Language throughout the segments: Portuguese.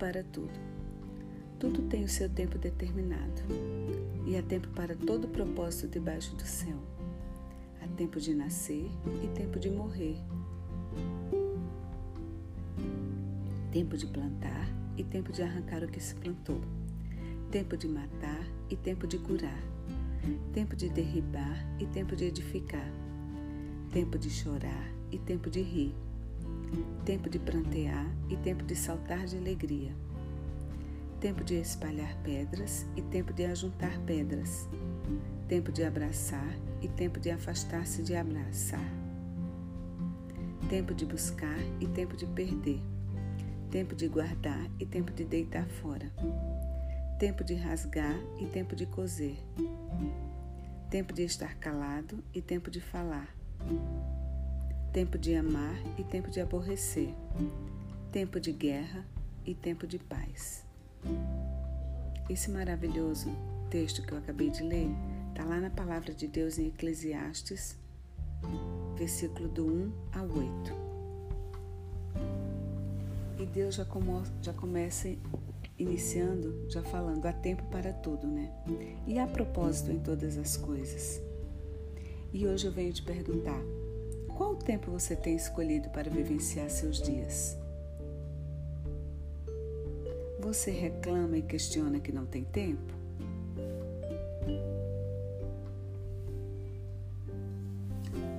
para tudo. Tudo tem o seu tempo determinado, e há tempo para todo propósito debaixo do céu. Há tempo de nascer e tempo de morrer. Tempo de plantar e tempo de arrancar o que se plantou. Tempo de matar e tempo de curar. Tempo de derribar e tempo de edificar. Tempo de chorar e tempo de rir tempo de prantear e tempo de saltar de alegria, tempo de espalhar pedras e tempo de ajuntar pedras, tempo de abraçar e tempo de afastar-se de abraçar, tempo de buscar e tempo de perder, tempo de guardar e tempo de deitar fora, tempo de rasgar e tempo de coser, tempo de estar calado e tempo de falar tempo de amar e tempo de aborrecer, tempo de guerra e tempo de paz. Esse maravilhoso texto que eu acabei de ler está lá na palavra de Deus em Eclesiastes, versículo do 1 ao 8. E Deus já, como, já começa iniciando, já falando, há tempo para tudo, né? E há propósito em todas as coisas. E hoje eu venho te perguntar: qual tempo você tem escolhido para vivenciar seus dias? Você reclama e questiona que não tem tempo?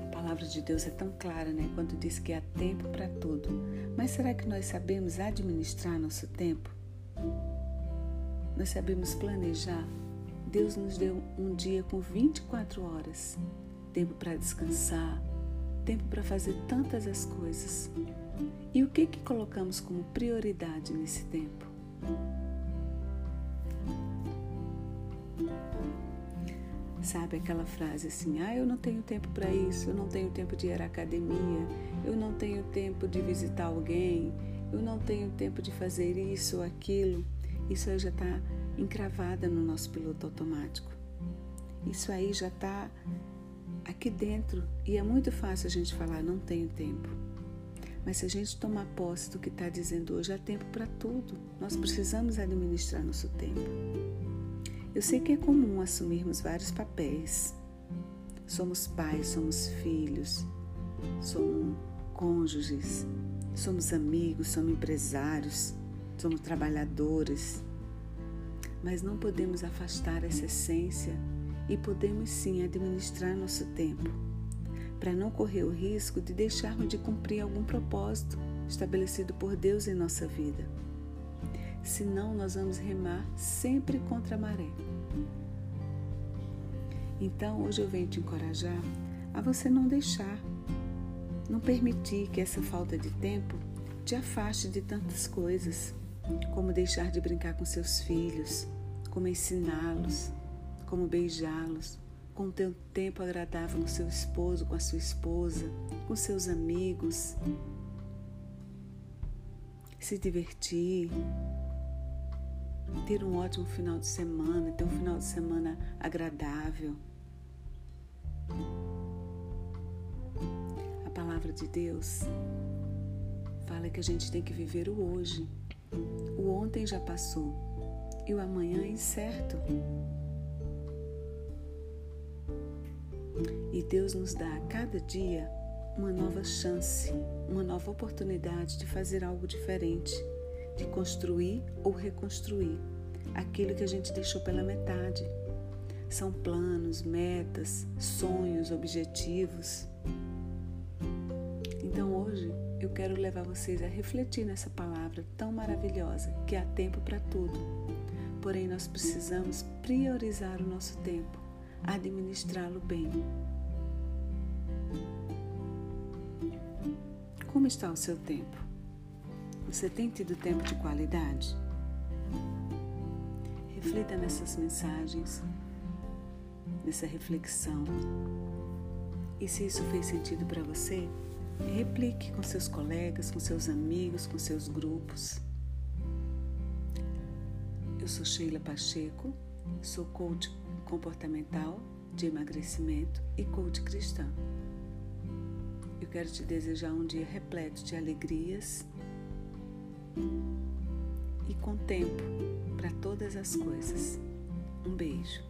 A palavra de Deus é tão clara, né? Quando diz que há tempo para tudo. Mas será que nós sabemos administrar nosso tempo? Nós sabemos planejar? Deus nos deu um dia com 24 horas, tempo para descansar, tempo para fazer tantas as coisas. E o que que colocamos como prioridade nesse tempo? Sabe aquela frase assim: "Ah, eu não tenho tempo para isso, eu não tenho tempo de ir à academia, eu não tenho tempo de visitar alguém, eu não tenho tempo de fazer isso ou aquilo". Isso aí já está encravada no nosso piloto automático. Isso aí já está aqui dentro e é muito fácil a gente falar, não tenho tempo. Mas se a gente tomar posse do que está dizendo hoje, há tempo para tudo. Nós precisamos administrar nosso tempo. Eu sei que é comum assumirmos vários papéis. Somos pais, somos filhos, somos cônjuges, somos amigos, somos empresários, somos trabalhadores. Mas não podemos afastar essa essência e podemos sim administrar nosso tempo, para não correr o risco de deixarmos de cumprir algum propósito estabelecido por Deus em nossa vida. Senão, nós vamos remar sempre contra a maré. Então, hoje eu venho te encorajar a você não deixar, não permitir que essa falta de tempo te afaste de tantas coisas, como deixar de brincar com seus filhos, como ensiná-los, como beijá-los, com ter um tempo agradável com seu esposo, com a sua esposa, com seus amigos, se divertir, ter um ótimo final de semana, ter um final de semana agradável. A palavra de Deus fala que a gente tem que viver o hoje. O ontem já passou e o amanhã é incerto. E Deus nos dá a cada dia uma nova chance, uma nova oportunidade de fazer algo diferente, de construir ou reconstruir aquilo que a gente deixou pela metade. São planos, metas, sonhos, objetivos. Então hoje eu quero levar vocês a refletir nessa palavra tão maravilhosa que há tempo para tudo. Porém, nós precisamos priorizar o nosso tempo, administrá-lo bem. Como está o seu tempo? Você tem tido tempo de qualidade? Reflita nessas mensagens, nessa reflexão. E se isso fez sentido para você, replique com seus colegas, com seus amigos, com seus grupos. Eu sou Sheila Pacheco, Sou coach comportamental, de emagrecimento e coach cristã. Eu quero te desejar um dia repleto de alegrias e com tempo para todas as coisas. Um beijo.